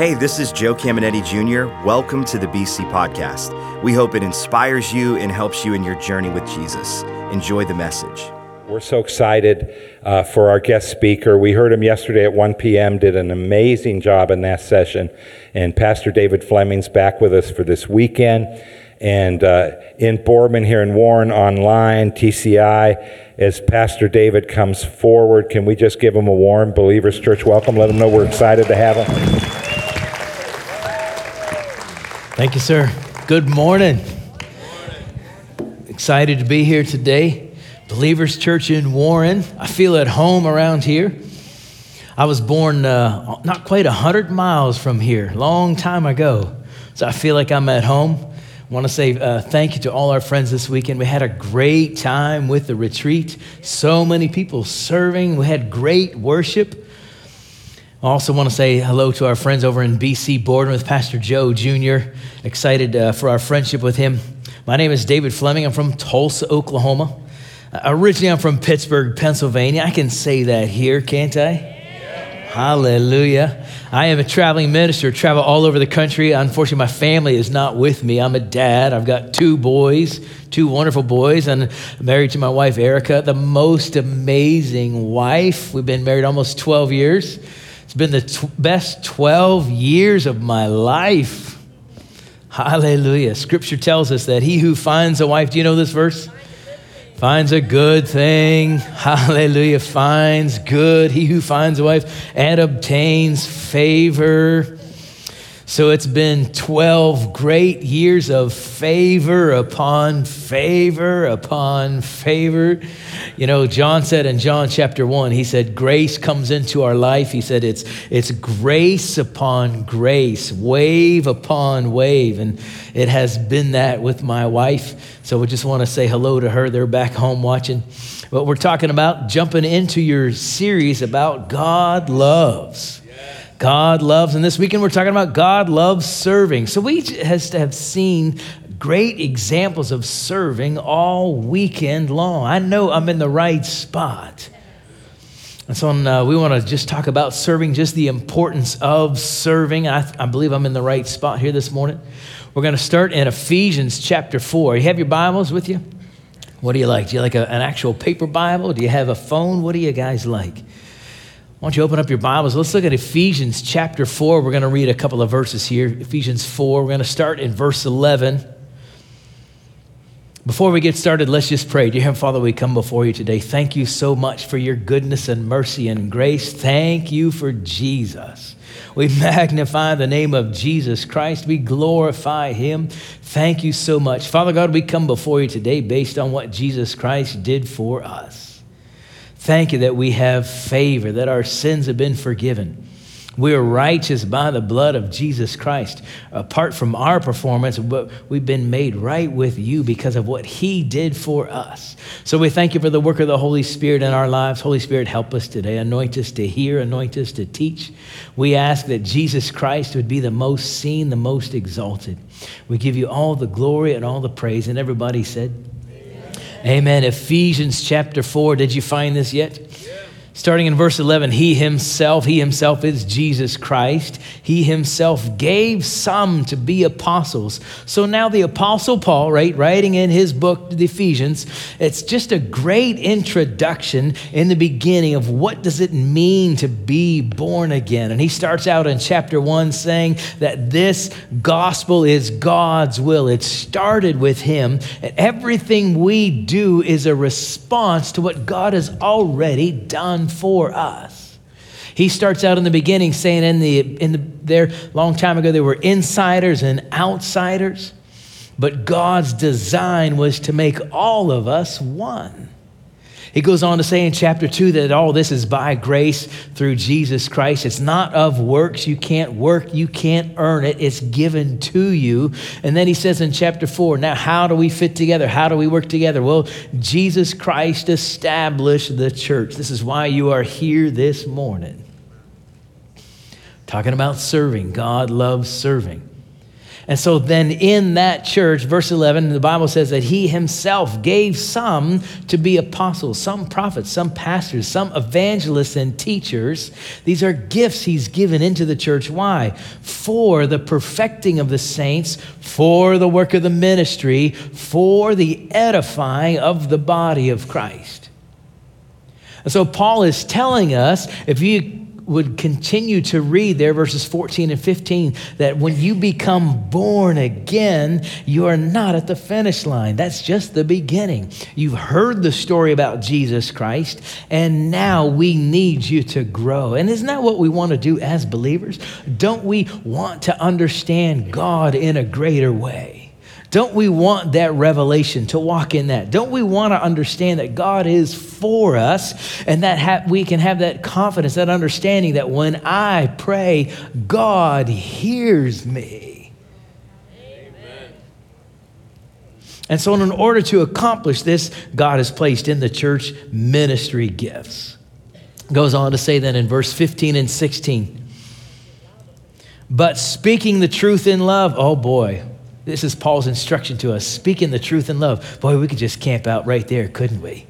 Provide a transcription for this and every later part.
Hey, this is Joe Caminetti Jr. Welcome to the BC Podcast. We hope it inspires you and helps you in your journey with Jesus. Enjoy the message. We're so excited uh, for our guest speaker. We heard him yesterday at 1 p.m., did an amazing job in that session. And Pastor David Fleming's back with us for this weekend. And uh, in Boardman here in Warren online, TCI, as Pastor David comes forward, can we just give him a warm Believers Church welcome? Let him know we're excited to have him. Thank you, sir. Good morning. Excited to be here today. Believers Church in Warren. I feel at home around here. I was born uh, not quite 100 miles from here, long time ago. So I feel like I'm at home. Want to say uh, thank you to all our friends this weekend. We had a great time with the retreat. So many people serving. We had great worship. I also want to say hello to our friends over in BC with Pastor Joe Jr. Excited uh, for our friendship with him. My name is David Fleming. I'm from Tulsa, Oklahoma. Uh, originally, I'm from Pittsburgh, Pennsylvania. I can say that here, can't I? Hallelujah. I am a traveling minister, travel all over the country. Unfortunately, my family is not with me. I'm a dad. I've got two boys, two wonderful boys, and I'm married to my wife, Erica, the most amazing wife. We've been married almost 12 years. It's been the best 12 years of my life. Hallelujah. Scripture tells us that he who finds a wife, do you know this verse? Finds a good thing. Hallelujah. Finds good. He who finds a wife and obtains favor so it's been 12 great years of favor upon favor upon favor. You know, John said in John chapter 1, he said, Grace comes into our life. He said, It's, it's grace upon grace, wave upon wave. And it has been that with my wife. So we just want to say hello to her. They're back home watching. But we're talking about jumping into your series about God loves. God loves, and this weekend we're talking about God loves serving. So we has to have seen great examples of serving all weekend long. I know I'm in the right spot. And so uh, we want to just talk about serving, just the importance of serving. I, I believe I'm in the right spot here this morning. We're going to start in Ephesians chapter 4. You have your Bibles with you? What do you like? Do you like a, an actual paper Bible? Do you have a phone? What do you guys like? Why don't you open up your Bibles? Let's look at Ephesians chapter 4. We're going to read a couple of verses here. Ephesians 4. We're going to start in verse 11. Before we get started, let's just pray. Dear Heavenly Father, we come before you today. Thank you so much for your goodness and mercy and grace. Thank you for Jesus. We magnify the name of Jesus Christ. We glorify him. Thank you so much. Father God, we come before you today based on what Jesus Christ did for us. Thank you that we have favor, that our sins have been forgiven. We are righteous by the blood of Jesus Christ. Apart from our performance, but we've been made right with you because of what He did for us. So we thank you for the work of the Holy Spirit in our lives. Holy Spirit, help us today. Anoint us to hear, anoint us to teach. We ask that Jesus Christ would be the most seen, the most exalted. We give you all the glory and all the praise. And everybody said, Amen. Ephesians chapter 4. Did you find this yet? Starting in verse 11, he himself, he himself is Jesus Christ. He himself gave some to be apostles. So now the apostle Paul, right, writing in his book, the Ephesians, it's just a great introduction in the beginning of what does it mean to be born again. And he starts out in chapter 1 saying that this gospel is God's will. It started with him, and everything we do is a response to what God has already done done for us. He starts out in the beginning saying in the in the there long time ago there were insiders and outsiders, but God's design was to make all of us one. He goes on to say in chapter 2 that all this is by grace through Jesus Christ. It's not of works. You can't work, you can't earn it. It's given to you. And then he says in chapter 4 now, how do we fit together? How do we work together? Well, Jesus Christ established the church. This is why you are here this morning. Talking about serving. God loves serving. And so then in that church, verse 11, the Bible says that he himself gave some to be apostles, some prophets, some pastors, some evangelists and teachers. These are gifts he's given into the church. Why? For the perfecting of the saints, for the work of the ministry, for the edifying of the body of Christ. And so Paul is telling us if you would continue to read there, verses 14 and 15, that when you become born again, you are not at the finish line. That's just the beginning. You've heard the story about Jesus Christ, and now we need you to grow. And isn't that what we want to do as believers? Don't we want to understand God in a greater way? Don't we want that revelation to walk in that? Don't we want to understand that God is for us and that ha- we can have that confidence, that understanding that when I pray, God hears me? Amen. And so, in order to accomplish this, God has placed in the church ministry gifts. Goes on to say that in verse 15 and 16. But speaking the truth in love, oh boy, this is Paul's instruction to us speaking the truth in love. Boy, we could just camp out right there, couldn't we?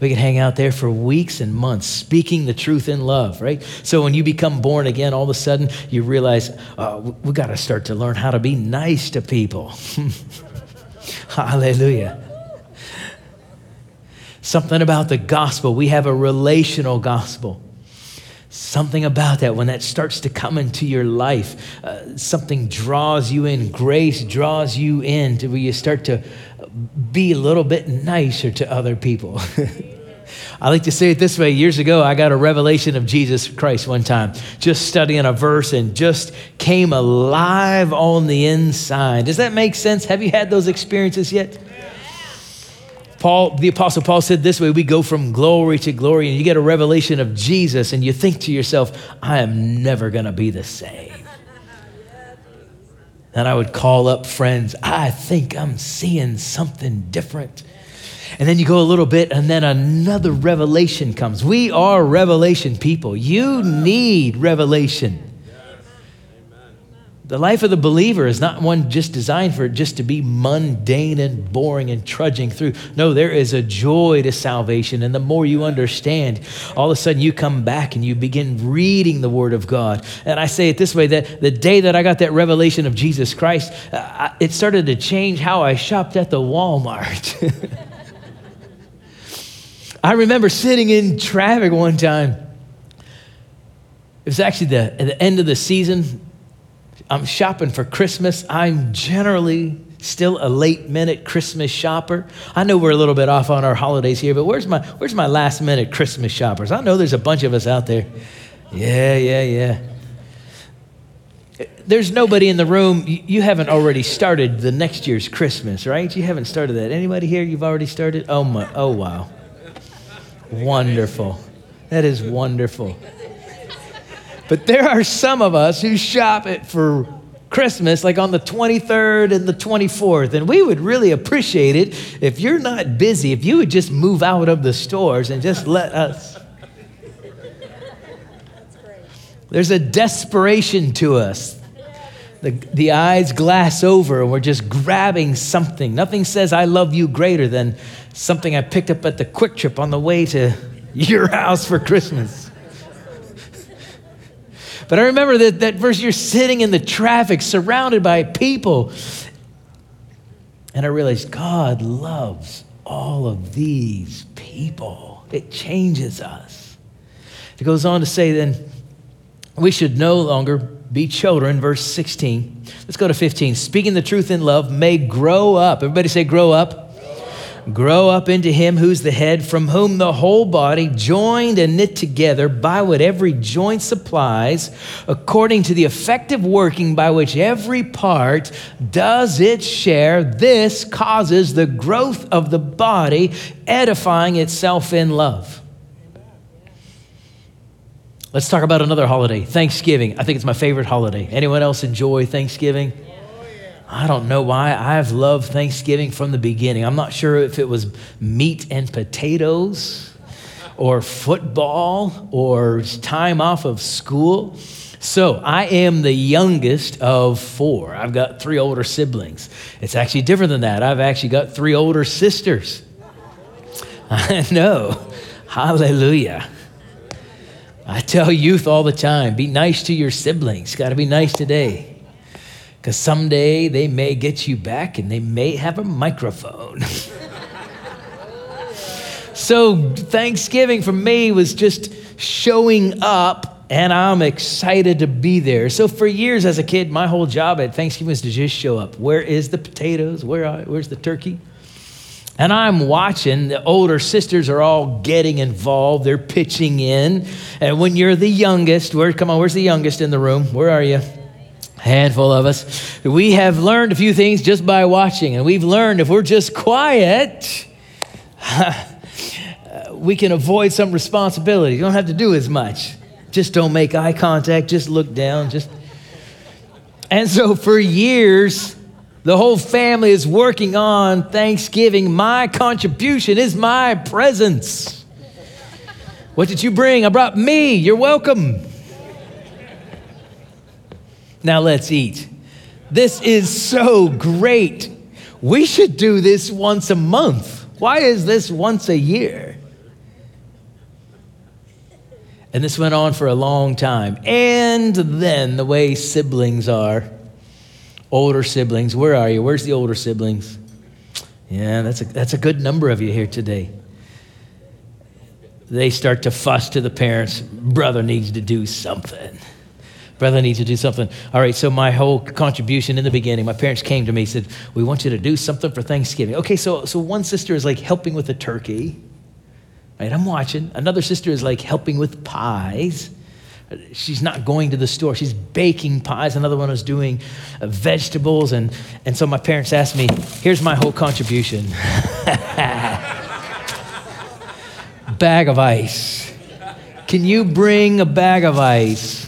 We could hang out there for weeks and months speaking the truth in love, right? So when you become born again, all of a sudden you realize uh, we got to start to learn how to be nice to people. Hallelujah. Something about the gospel. We have a relational gospel. Something about that, when that starts to come into your life, uh, something draws you in. Grace draws you in to where you start to be a little bit nicer to other people. I like to say it this way. Years ago, I got a revelation of Jesus Christ one time, just studying a verse and just came alive on the inside. Does that make sense? Have you had those experiences yet? Paul, the Apostle Paul said this way we go from glory to glory, and you get a revelation of Jesus, and you think to yourself, I am never going to be the same. Then I would call up friends, I think I'm seeing something different. And then you go a little bit, and then another revelation comes. We are revelation people. You need revelation. The life of the believer is not one just designed for just to be mundane and boring and trudging through. No, there is a joy to salvation. And the more you understand, all of a sudden you come back and you begin reading the Word of God. And I say it this way that the day that I got that revelation of Jesus Christ, uh, it started to change how I shopped at the Walmart. I remember sitting in traffic one time. It was actually the, at the end of the season I'm shopping for Christmas. I'm generally still a late minute Christmas shopper. I know we're a little bit off on our holidays here, but where's my where's my last minute Christmas shoppers? I know there's a bunch of us out there. Yeah, yeah, yeah. There's nobody in the room. You haven't already started the next year's Christmas, right? You haven't started that. Anybody here? You've already started? Oh my! Oh wow! Wonderful. That is wonderful. But there are some of us who shop it for Christmas, like on the 23rd and the 24th. And we would really appreciate it if you're not busy, if you would just move out of the stores and just let us. There's a desperation to us. The, the eyes glass over and we're just grabbing something. Nothing says, I love you greater than something I picked up at the QuikTrip on the way to your house for Christmas. But I remember that, that verse you're sitting in the traffic surrounded by people. And I realized God loves all of these people. It changes us. It goes on to say then, we should no longer be children, verse 16. Let's go to 15. Speaking the truth in love may grow up. Everybody say, grow up grow up into him who's the head, from whom the whole body, joined and knit together by what every joint supplies, according to the effective working by which every part does its share, this causes the growth of the body, edifying itself in love. Let's talk about another holiday, Thanksgiving. I think it's my favorite holiday. Anyone else enjoy Thanksgiving? I don't know why. I've loved Thanksgiving from the beginning. I'm not sure if it was meat and potatoes or football or time off of school. So I am the youngest of four. I've got three older siblings. It's actually different than that. I've actually got three older sisters. I know. Hallelujah. I tell youth all the time be nice to your siblings. Got to be nice today. Because someday they may get you back and they may have a microphone. so, Thanksgiving for me was just showing up and I'm excited to be there. So for years as a kid, my whole job at Thanksgiving was to just show up. Where is the potatoes? Where are, where's the turkey? And I'm watching, the older sisters are all getting involved. They're pitching in. And when you're the youngest, where, come on, where's the youngest in the room? Where are you? Handful of us. We have learned a few things just by watching. And we've learned if we're just quiet, we can avoid some responsibility. You don't have to do as much. Just don't make eye contact, just look down, just. And so for years, the whole family is working on Thanksgiving. My contribution is my presence. What did you bring? I brought me. You're welcome. Now let's eat. This is so great. We should do this once a month. Why is this once a year? And this went on for a long time. And then the way siblings are, older siblings, where are you? Where's the older siblings? Yeah, that's a, that's a good number of you here today. They start to fuss to the parents. Brother needs to do something. Brother needs to do something. All right, so my whole contribution in the beginning, my parents came to me said, "We want you to do something for Thanksgiving." Okay, so so one sister is like helping with the turkey. Right? I'm watching. Another sister is like helping with pies. She's not going to the store. She's baking pies. Another one is doing uh, vegetables. And, and so my parents asked me, here's my whole contribution bag of ice. Can you bring a bag of ice?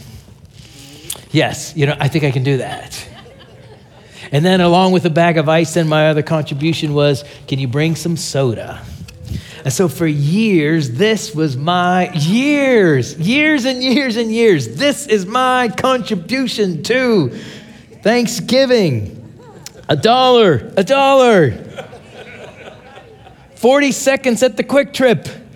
Yes, you know, I think I can do that. And then, along with a bag of ice, and my other contribution was, can you bring some soda? And so, for years, this was my years, years and years and years. This is my contribution to Thanksgiving. A dollar, a dollar. 40 seconds at the QuikTrip.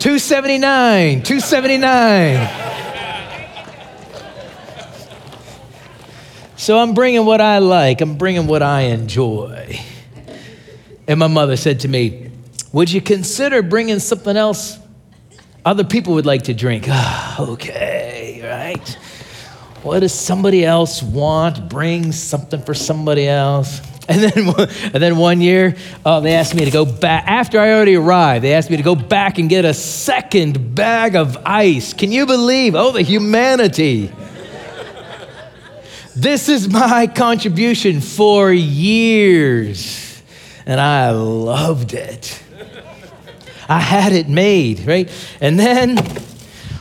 279, 279. So I'm bringing what I like, I'm bringing what I enjoy. And my mother said to me, Would you consider bringing something else other people would like to drink? Oh, okay, right? What does somebody else want? Bring something for somebody else. And then, and then one year, uh, they asked me to go back. After I already arrived, they asked me to go back and get a second bag of ice. Can you believe? Oh, the humanity. This is my contribution for years. And I loved it. I had it made, right? And then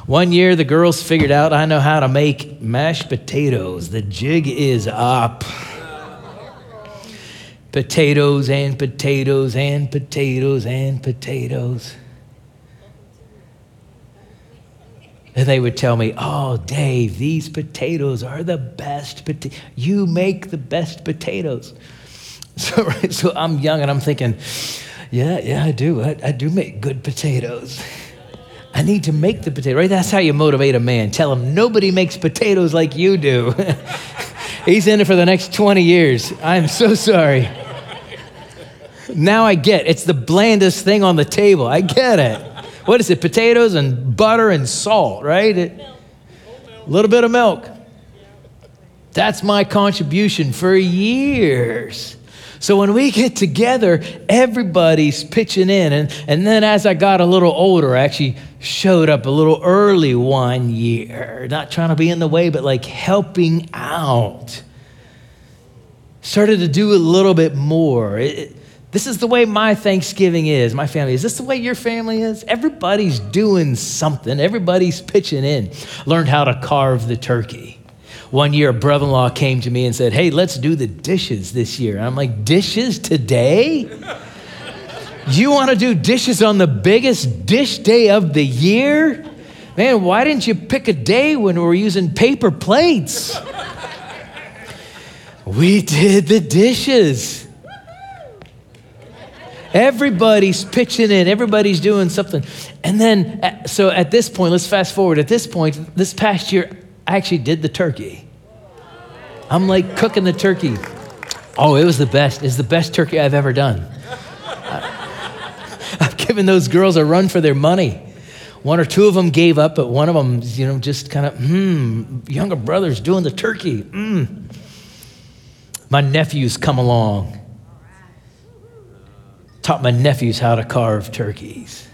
one year the girls figured out I know how to make mashed potatoes. The jig is up. Potatoes and potatoes and potatoes and potatoes. And they would tell me, Oh, Dave, these potatoes are the best. Pota- you make the best potatoes. So, right, so I'm young and I'm thinking, Yeah, yeah, I do. I, I do make good potatoes. I need to make the potato, right? That's how you motivate a man. Tell him nobody makes potatoes like you do. He's in it for the next 20 years. I'm so sorry. Now I get it's the blandest thing on the table. I get it what is it? Potatoes and butter and salt, right? A little bit of milk. That's my contribution for years. So when we get together, everybody's pitching in. And, and then as I got a little older, I actually showed up a little early one year, not trying to be in the way, but like helping out. Started to do a little bit more. It, this is the way my Thanksgiving is, my family. Is this the way your family is? Everybody's doing something, everybody's pitching in. Learned how to carve the turkey. One year, a brother in law came to me and said, Hey, let's do the dishes this year. And I'm like, Dishes today? You want to do dishes on the biggest dish day of the year? Man, why didn't you pick a day when we're using paper plates? We did the dishes. Everybody's pitching in, everybody's doing something. And then, so at this point, let's fast forward. At this point, this past year, I actually did the turkey. I'm like cooking the turkey. Oh, it was the best. It's the best turkey I've ever done. I've given those girls a run for their money. One or two of them gave up, but one of them, you know, just kind of, hmm, younger brother's doing the turkey. Hmm. My nephews come along taught my nephews how to carve turkeys.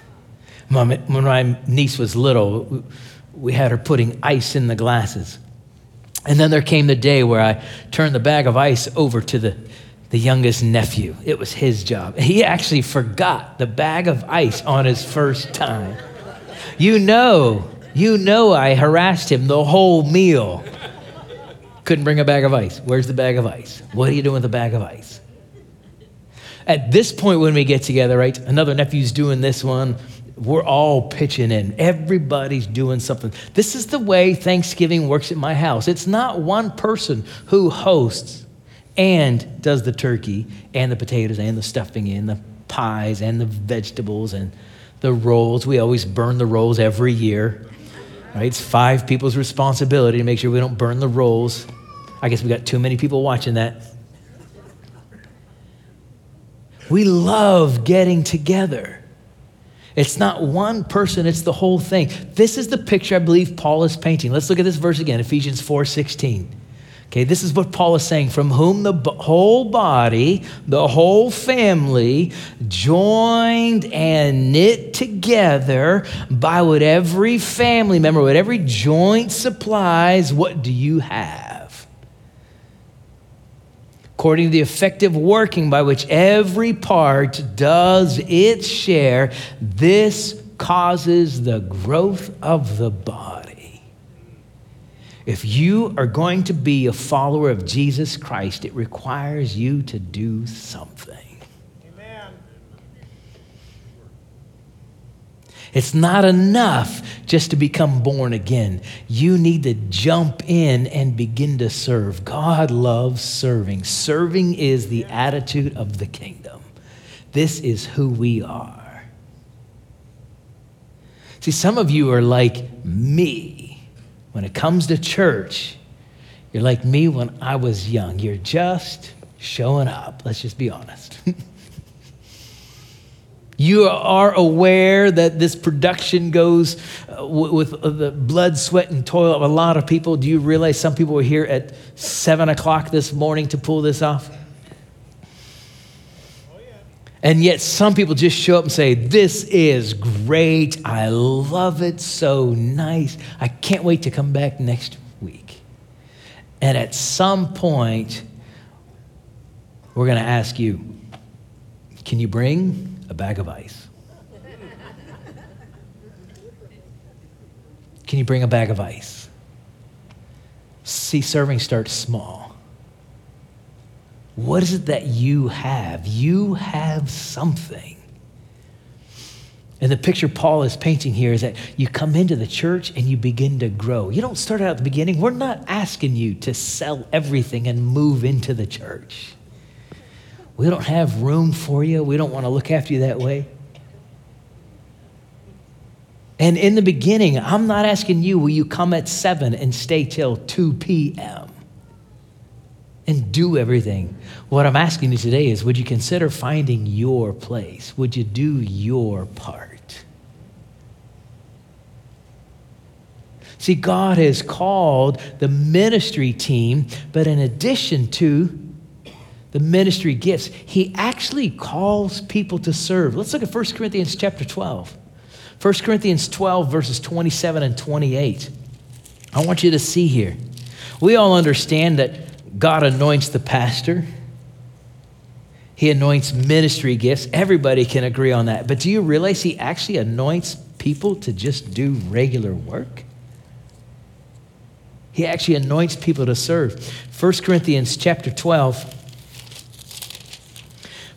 when my niece was little, we had her putting ice in the glasses. And then there came the day where I turned the bag of ice over to the, the youngest nephew. It was his job. He actually forgot the bag of ice on his first time. You know, you know, I harassed him the whole meal. Couldn't bring a bag of ice. Where's the bag of ice? What are you doing with the bag of ice? At this point, when we get together, right, another nephew's doing this one, we're all pitching in. Everybody's doing something. This is the way Thanksgiving works at my house. It's not one person who hosts and does the turkey and the potatoes and the stuffing and the pies and the vegetables and the rolls. We always burn the rolls every year. Right? It's five people's responsibility to make sure we don't burn the rolls. I guess we got too many people watching that. We love getting together. It's not one person, it's the whole thing. This is the picture I believe Paul is painting. Let's look at this verse again, Ephesians 4:16. Okay, this is what Paul is saying from whom the whole body, the whole family, joined and knit together by what every family member, what every joint supplies, what do you have? According to the effective working by which every part does its share, this causes the growth of the body. If you are going to be a follower of Jesus Christ, it requires you to do something. It's not enough just to become born again. You need to jump in and begin to serve. God loves serving. Serving is the attitude of the kingdom. This is who we are. See, some of you are like me when it comes to church. You're like me when I was young. You're just showing up. Let's just be honest. You are aware that this production goes uh, with the blood, sweat, and toil of a lot of people. Do you realize some people were here at 7 o'clock this morning to pull this off? And yet, some people just show up and say, This is great. I love it. So nice. I can't wait to come back next week. And at some point, we're going to ask you, Can you bring a bag of ice. Can you bring a bag of ice? See, serving starts small. What is it that you have? You have something. And the picture Paul is painting here is that you come into the church and you begin to grow. You don't start out at the beginning. We're not asking you to sell everything and move into the church. We don't have room for you. We don't want to look after you that way. And in the beginning, I'm not asking you, will you come at 7 and stay till 2 p.m. and do everything? What I'm asking you today is, would you consider finding your place? Would you do your part? See, God has called the ministry team, but in addition to the ministry gifts, he actually calls people to serve. Let's look at 1 Corinthians chapter 12. 1 Corinthians 12, verses 27 and 28. I want you to see here. We all understand that God anoints the pastor, He anoints ministry gifts. Everybody can agree on that. But do you realize He actually anoints people to just do regular work? He actually anoints people to serve. 1 Corinthians chapter 12,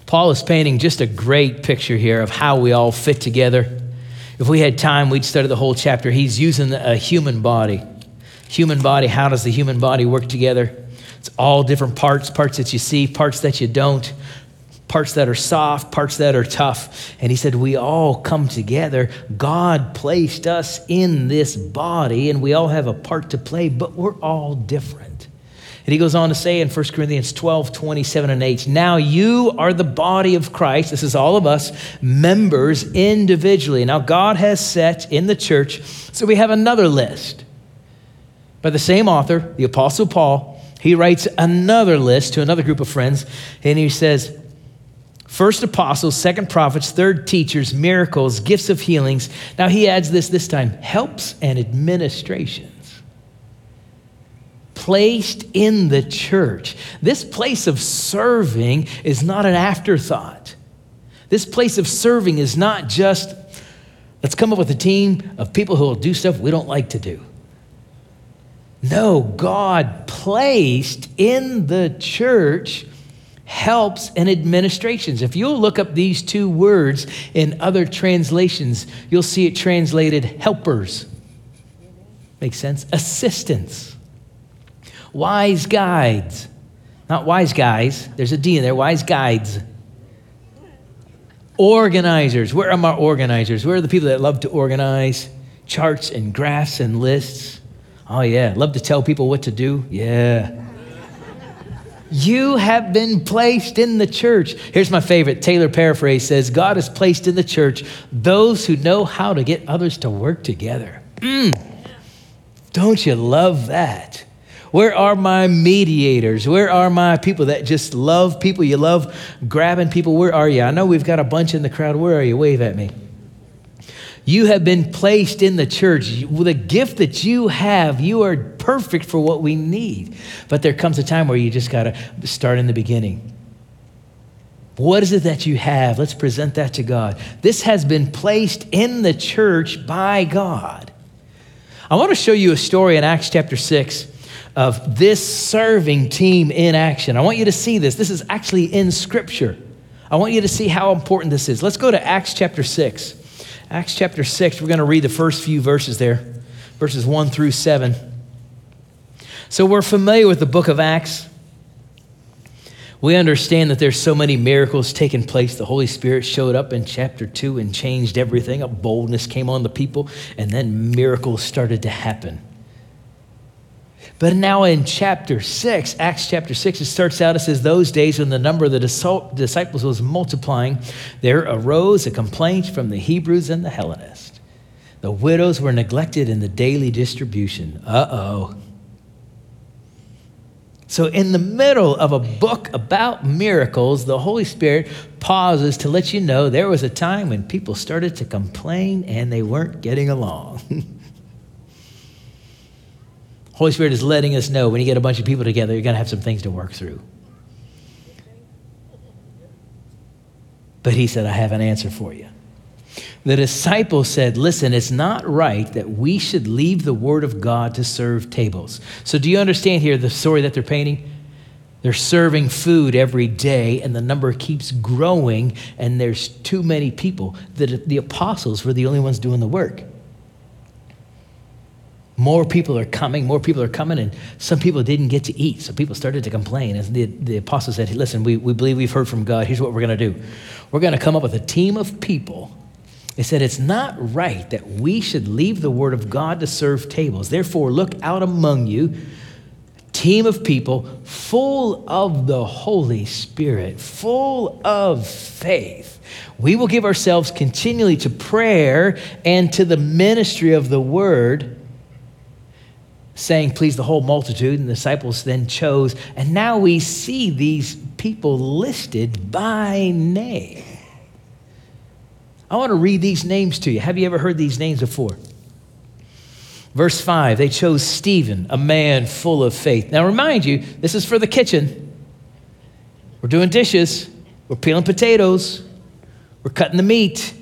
Paul is painting just a great picture here of how we all fit together. If we had time, we'd study the whole chapter. He's using a human body. Human body, how does the human body work together? It's all different parts, parts that you see, parts that you don't, parts that are soft, parts that are tough. And he said, We all come together. God placed us in this body, and we all have a part to play, but we're all different. And he goes on to say in 1 Corinthians 12, 27 and 8, Now you are the body of Christ. This is all of us, members individually. Now God has set in the church, so we have another list. By the same author, the Apostle Paul, he writes another list to another group of friends, and he says, First apostles, second prophets, third teachers, miracles, gifts of healings. Now he adds this this time helps and administrations. Placed in the church. This place of serving is not an afterthought. This place of serving is not just, let's come up with a team of people who will do stuff we don't like to do. No, God placed in the church helps and administrations. If you'll look up these two words in other translations, you'll see it translated helpers. Makes sense? Assistants. Wise guides. Not wise guys, there's a D in there, wise guides. Organizers. Where are my organizers? Where are the people that love to organize charts and graphs and lists? Oh, yeah. Love to tell people what to do? Yeah. You have been placed in the church. Here's my favorite Taylor paraphrase says, God has placed in the church those who know how to get others to work together. Mm. Don't you love that? Where are my mediators? Where are my people that just love people? You love grabbing people. Where are you? I know we've got a bunch in the crowd. Where are you? Wave at me. You have been placed in the church. With the gift that you have, you are perfect for what we need. But there comes a time where you just got to start in the beginning. What is it that you have? Let's present that to God. This has been placed in the church by God. I want to show you a story in Acts chapter 6 of this serving team in action. I want you to see this. This is actually in Scripture. I want you to see how important this is. Let's go to Acts chapter 6. Acts chapter 6, we're going to read the first few verses there, verses 1 through 7. So we're familiar with the book of Acts. We understand that there's so many miracles taking place. The Holy Spirit showed up in chapter 2 and changed everything. A boldness came on the people, and then miracles started to happen. But now in chapter 6, Acts chapter 6, it starts out, it says, Those days when the number of the disciples was multiplying, there arose a complaint from the Hebrews and the Hellenists. The widows were neglected in the daily distribution. Uh oh. So, in the middle of a book about miracles, the Holy Spirit pauses to let you know there was a time when people started to complain and they weren't getting along. Holy Spirit is letting us know when you get a bunch of people together, you're going to have some things to work through. But he said, I have an answer for you. The disciples said, Listen, it's not right that we should leave the word of God to serve tables. So, do you understand here the story that they're painting? They're serving food every day, and the number keeps growing, and there's too many people. The, the apostles were the only ones doing the work. More people are coming, more people are coming, and some people didn't get to eat. So people started to complain. And the, the apostle said, Listen, we, we believe we've heard from God. Here's what we're going to do we're going to come up with a team of people. They said, It's not right that we should leave the word of God to serve tables. Therefore, look out among you, team of people full of the Holy Spirit, full of faith. We will give ourselves continually to prayer and to the ministry of the word saying, Please the whole multitude. And the disciples then chose. And now we see these people listed by name. I want to read these names to you. Have you ever heard these names before? Verse 5 they chose Stephen, a man full of faith. Now, remind you, this is for the kitchen. We're doing dishes, we're peeling potatoes, we're cutting the meat.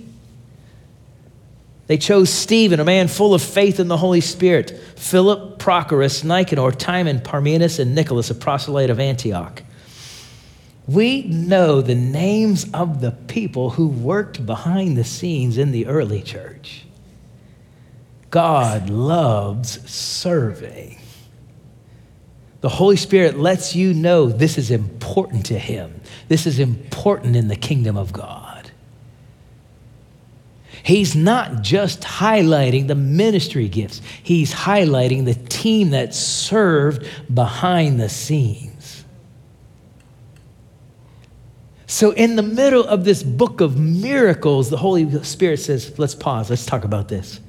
They chose Stephen, a man full of faith in the Holy Spirit, Philip, Prochorus, Nicanor, Timon, Parmenas, and Nicholas, a proselyte of Antioch. we know the names of the people who worked behind the scenes in the early church. God loves serving. The Holy Spirit lets you know this is important to Him. This is important in the kingdom of God. He's not just highlighting the ministry gifts, He's highlighting the team that served behind the scenes. So, in the middle of this book of miracles, the Holy Spirit says, Let's pause, let's talk about this.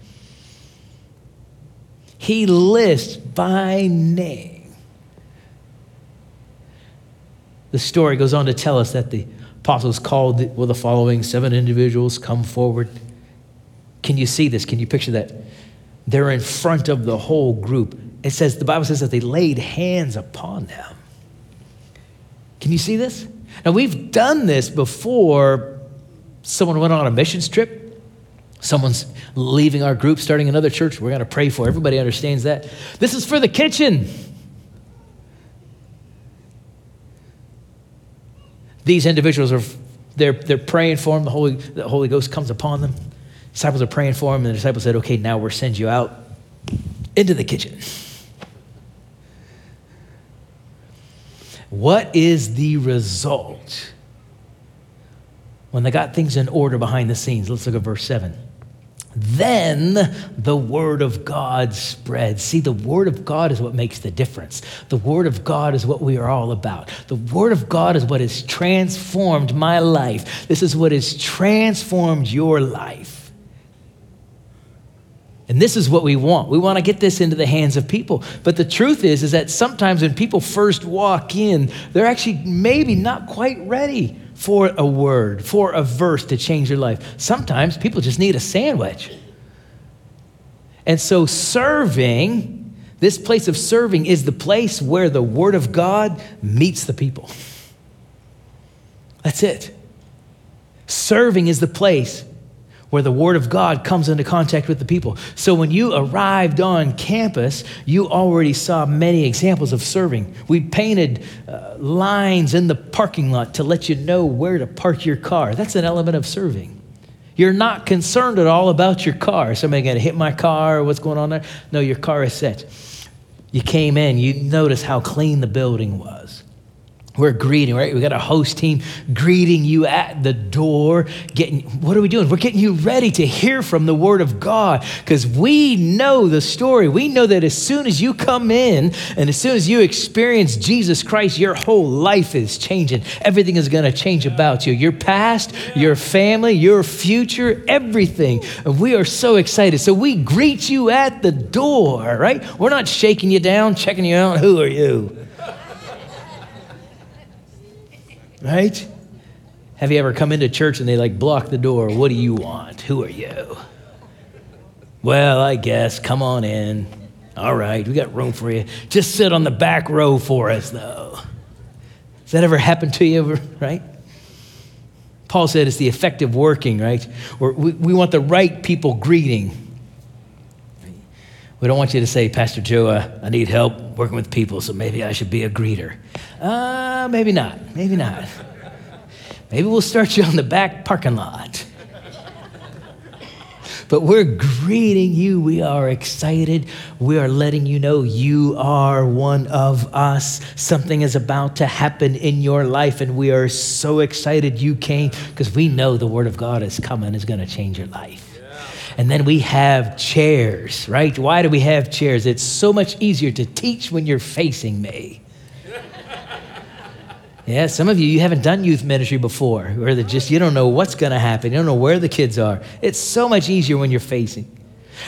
He lists by name. The story goes on to tell us that the apostles called well, the following seven individuals come forward. Can you see this? Can you picture that? They're in front of the whole group. It says, the Bible says that they laid hands upon them. Can you see this? Now, we've done this before. Someone went on a missions trip Someone's leaving our group, starting another church, we're going to pray for. Everybody understands that. This is for the kitchen. These individuals are they're, they're praying for them. The Holy, the Holy Ghost comes upon them. Disciples are praying for him, and the disciples said, Okay, now we're sending you out into the kitchen. What is the result when they got things in order behind the scenes? Let's look at verse 7. Then the Word of God spread. See, the Word of God is what makes the difference. The Word of God is what we are all about. The Word of God is what has transformed my life. This is what has transformed your life. And this is what we want. We want to get this into the hands of people. But the truth is, is that sometimes when people first walk in, they're actually maybe not quite ready for a word, for a verse to change your life. Sometimes people just need a sandwich. And so, serving, this place of serving, is the place where the Word of God meets the people. That's it. Serving is the place where the Word of God comes into contact with the people. So when you arrived on campus, you already saw many examples of serving. We painted uh, lines in the parking lot to let you know where to park your car. That's an element of serving. You're not concerned at all about your car. Somebody going to hit my car? What's going on there? No, your car is set. You came in, you notice how clean the building was. We're greeting, right? We got a host team greeting you at the door. Getting what are we doing? We're getting you ready to hear from the Word of God because we know the story. We know that as soon as you come in and as soon as you experience Jesus Christ, your whole life is changing. Everything is going to change about you. Your past, your family, your future, everything. And we are so excited. So we greet you at the door, right? We're not shaking you down, checking you out. Who are you? Right? Have you ever come into church and they like block the door? What do you want? Who are you? Well, I guess. Come on in. All right, we got room for you. Just sit on the back row for us, though. Has that ever happened to you, right? Paul said it's the effective working, right? we, we want the right people greeting. We don't want you to say, Pastor Joe, uh, I need help working with people, so maybe I should be a greeter. Uh, maybe not. Maybe not. Maybe we'll start you on the back parking lot. But we're greeting you. We are excited. We are letting you know you are one of us. Something is about to happen in your life, and we are so excited you came because we know the Word of God is coming, is going to change your life. And then we have chairs, right? Why do we have chairs? It's so much easier to teach when you're facing me. Yeah, some of you, you haven't done youth ministry before, where they just, you don't know what's going to happen. You don't know where the kids are. It's so much easier when you're facing.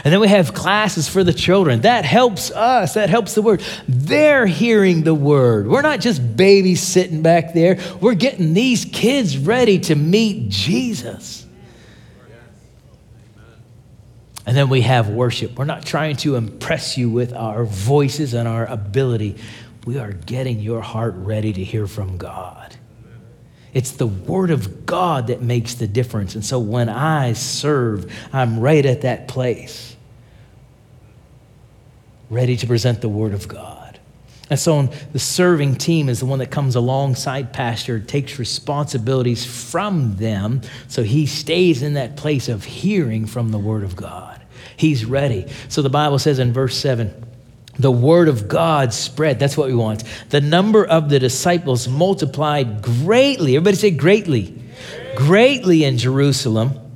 And then we have classes for the children. That helps us. That helps the word. They're hearing the word. We're not just babies sitting back there. We're getting these kids ready to meet Jesus. And then we have worship. We're not trying to impress you with our voices and our ability. We are getting your heart ready to hear from God. It's the Word of God that makes the difference. And so when I serve, I'm right at that place, ready to present the Word of God. And so the serving team is the one that comes alongside pastor, takes responsibilities from them, so he stays in that place of hearing from the word of God. He's ready. So the Bible says in verse 7, the word of God spread. That's what we want. The number of the disciples multiplied greatly. Everybody say greatly. Greatly in Jerusalem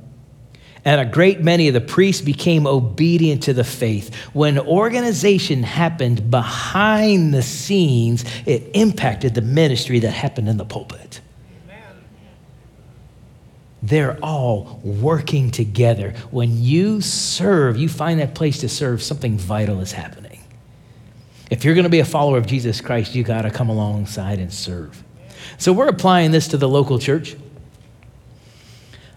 and a great many of the priests became obedient to the faith. When organization happened behind the scenes, it impacted the ministry that happened in the pulpit. They're all working together. When you serve, you find that place to serve, something vital is happening. If you're going to be a follower of Jesus Christ, you got to come alongside and serve. So we're applying this to the local church.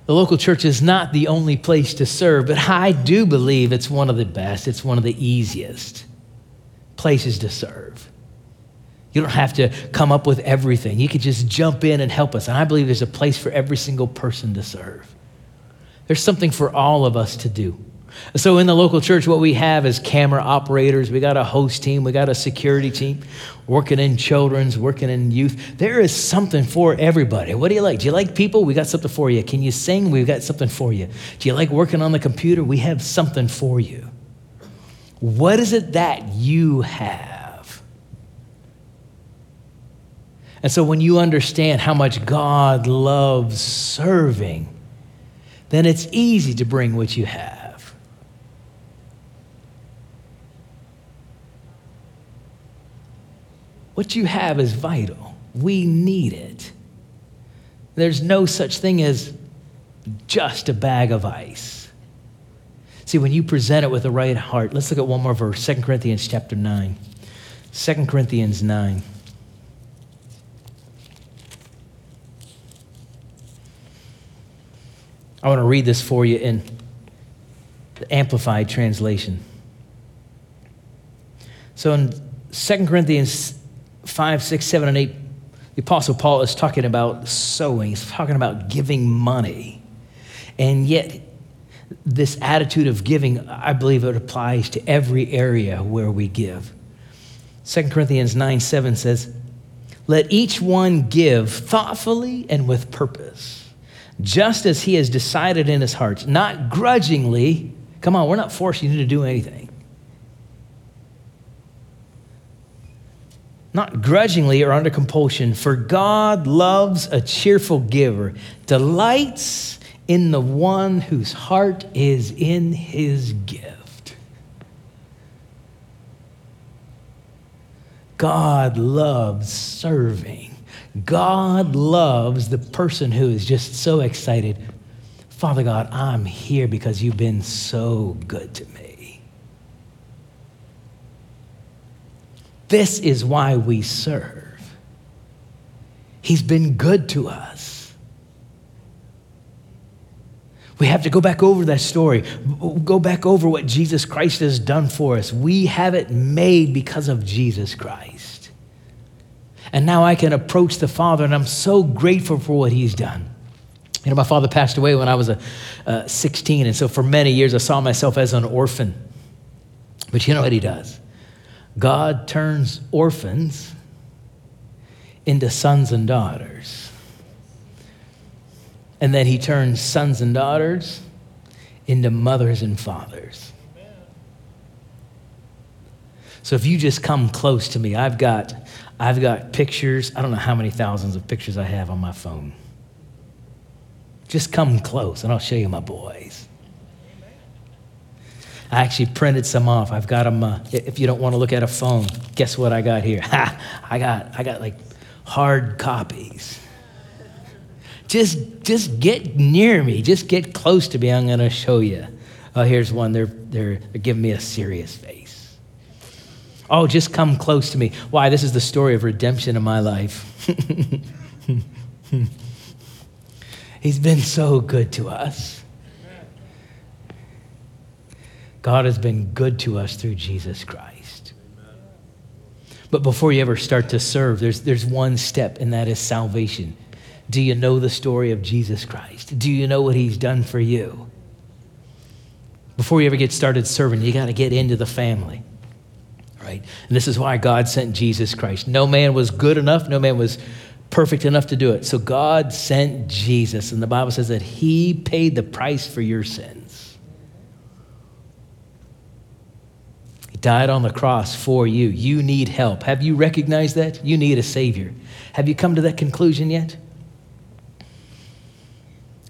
The local church is not the only place to serve, but I do believe it's one of the best, it's one of the easiest places to serve. You don't have to come up with everything. You could just jump in and help us. And I believe there's a place for every single person to serve. There's something for all of us to do. So in the local church, what we have is camera operators. We got a host team. We got a security team working in children's, working in youth. There is something for everybody. What do you like? Do you like people? We got something for you. Can you sing? We've got something for you. Do you like working on the computer? We have something for you. What is it that you have? And so when you understand how much God loves serving, then it's easy to bring what you have. What you have is vital. We need it. There's no such thing as just a bag of ice. See, when you present it with the right heart, let's look at one more verse 2 Corinthians chapter 9. 2 Corinthians 9. I want to read this for you in the Amplified Translation. So in 2 Corinthians 5, 6, 7, and 8, the Apostle Paul is talking about sowing, he's talking about giving money. And yet, this attitude of giving, I believe it applies to every area where we give. 2 Corinthians 9 7 says, Let each one give thoughtfully and with purpose, just as he has decided in his heart, not grudgingly. Come on, we're not forcing you to do anything not grudgingly or under compulsion, for God loves a cheerful giver, delights in the one whose heart is in his gift. God loves serving. God loves the person who is just so excited. Father God, I'm here because you've been so good to me. This is why we serve. He's been good to us. We have to go back over that story, go back over what Jesus Christ has done for us. We have it made because of Jesus Christ. And now I can approach the Father, and I'm so grateful for what He's done. You know, my father passed away when I was a, uh, 16, and so for many years I saw myself as an orphan. But you know what He does? God turns orphans into sons and daughters. And then he turns sons and daughters into mothers and fathers. So if you just come close to me, I've got, I've got pictures. I don't know how many thousands of pictures I have on my phone. Just come close and I'll show you my boys. I actually printed some off. I've got them. Uh, if you don't want to look at a phone, guess what I got here? Ha! I got I got like hard copies. Just just get near me. Just get close to me. I'm going to show you. Oh, here's one. They're they're they're giving me a serious face. Oh, just come close to me. Why? This is the story of redemption in my life. He's been so good to us. God has been good to us through Jesus Christ. But before you ever start to serve, there's, there's one step, and that is salvation. Do you know the story of Jesus Christ? Do you know what he's done for you? Before you ever get started serving, you got to get into the family. right? And this is why God sent Jesus Christ. No man was good enough, no man was perfect enough to do it. So God sent Jesus, and the Bible says that he paid the price for your sins. He died on the cross for you. You need help. Have you recognized that? You need a Savior. Have you come to that conclusion yet?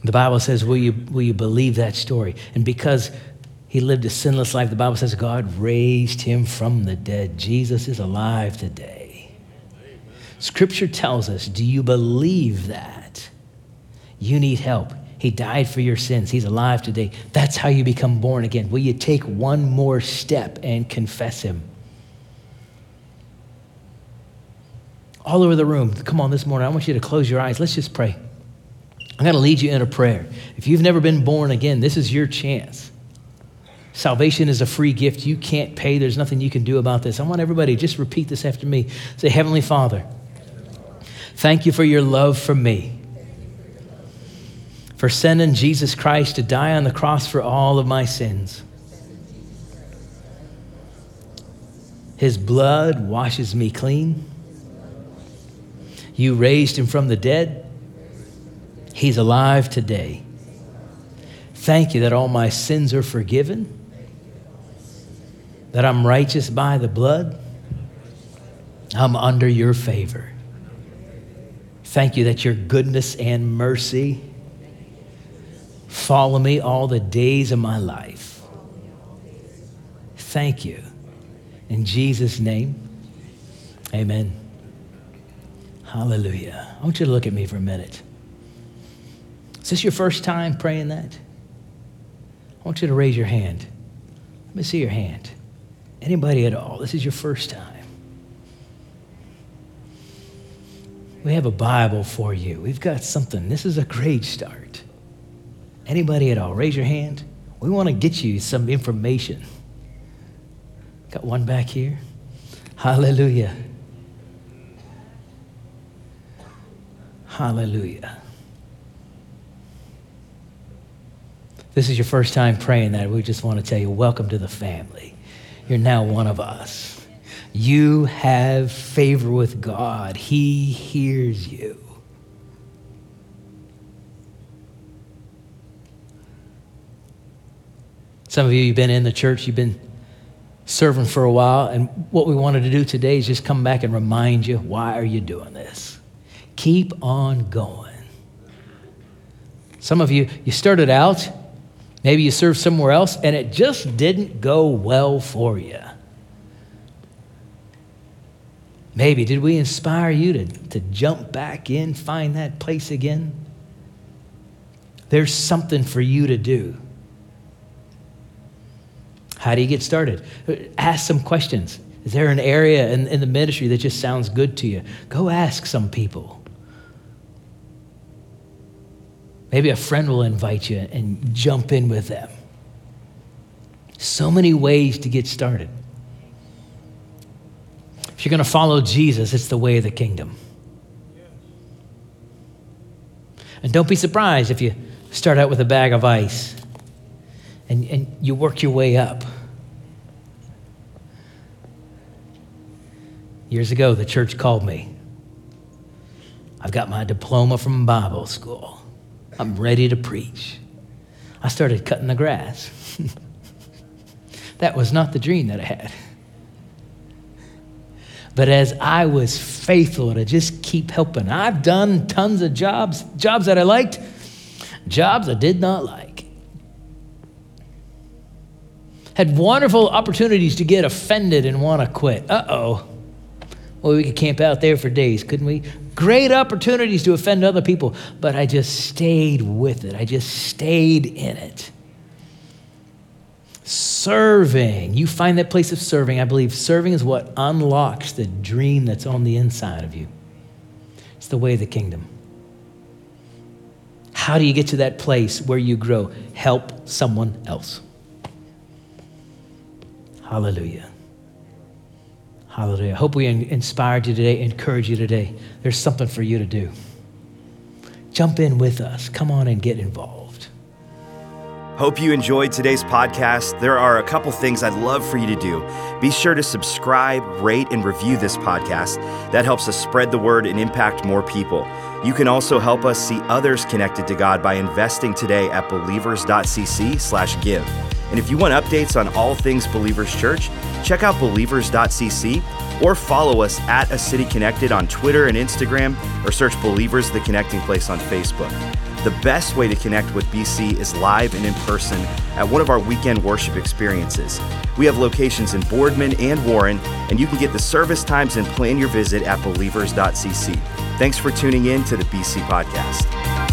The Bible says, Will you, will you believe that story? And because he lived a sinless life, the Bible says God raised him from the dead. Jesus is alive today. Scripture tells us, Do you believe that? You need help. He died for your sins. He's alive today. That's how you become born again. Will you take one more step and confess him? All over the room, come on this morning. I want you to close your eyes. Let's just pray. I'm going to lead you in a prayer. If you've never been born again, this is your chance. Salvation is a free gift. You can't pay. There's nothing you can do about this. I want everybody just repeat this after me. Say, Heavenly Father, thank you for your love for me, for sending Jesus Christ to die on the cross for all of my sins. His blood washes me clean. You raised him from the dead He's alive today. Thank you that all my sins are forgiven, that I'm righteous by the blood. I'm under your favor. Thank you that your goodness and mercy follow me all the days of my life. Thank you. In Jesus' name, amen. Hallelujah. I want you to look at me for a minute. Is this your first time praying that? I want you to raise your hand. Let me see your hand. Anybody at all? This is your first time. We have a Bible for you. We've got something. This is a great start. Anybody at all? Raise your hand. We want to get you some information. Got one back here. Hallelujah. Hallelujah. this is your first time praying that, we just want to tell you, welcome to the family. You're now one of us. You have favor with God, He hears you. Some of you, you've been in the church, you've been serving for a while, and what we wanted to do today is just come back and remind you why are you doing this? Keep on going. Some of you, you started out Maybe you served somewhere else and it just didn't go well for you. Maybe did we inspire you to, to jump back in, find that place again? There's something for you to do. How do you get started? Ask some questions. Is there an area in, in the ministry that just sounds good to you? Go ask some people. Maybe a friend will invite you and jump in with them. So many ways to get started. If you're going to follow Jesus, it's the way of the kingdom. And don't be surprised if you start out with a bag of ice and, and you work your way up. Years ago, the church called me. I've got my diploma from Bible school. I'm ready to preach. I started cutting the grass. that was not the dream that I had. But as I was faithful to just keep helping, I've done tons of jobs, jobs that I liked, jobs I did not like. Had wonderful opportunities to get offended and want to quit. Uh oh. Well, we could camp out there for days, couldn't we? Great opportunities to offend other people, but I just stayed with it. I just stayed in it. Serving. You find that place of serving. I believe serving is what unlocks the dream that's on the inside of you. It's the way of the kingdom. How do you get to that place where you grow? Help someone else. Hallelujah. Hallelujah. I hope we inspired you today, encourage you today. There's something for you to do. Jump in with us. Come on and get involved. Hope you enjoyed today's podcast. There are a couple things I'd love for you to do. Be sure to subscribe, rate, and review this podcast. That helps us spread the word and impact more people. You can also help us see others connected to God by investing today at believers.cc/give. And if you want updates on all things Believers Church, check out believers.cc or follow us at A City Connected on Twitter and Instagram or search Believers the Connecting Place on Facebook. The best way to connect with BC is live and in person at one of our weekend worship experiences. We have locations in Boardman and Warren, and you can get the service times and plan your visit at believers.cc. Thanks for tuning in to the BC Podcast.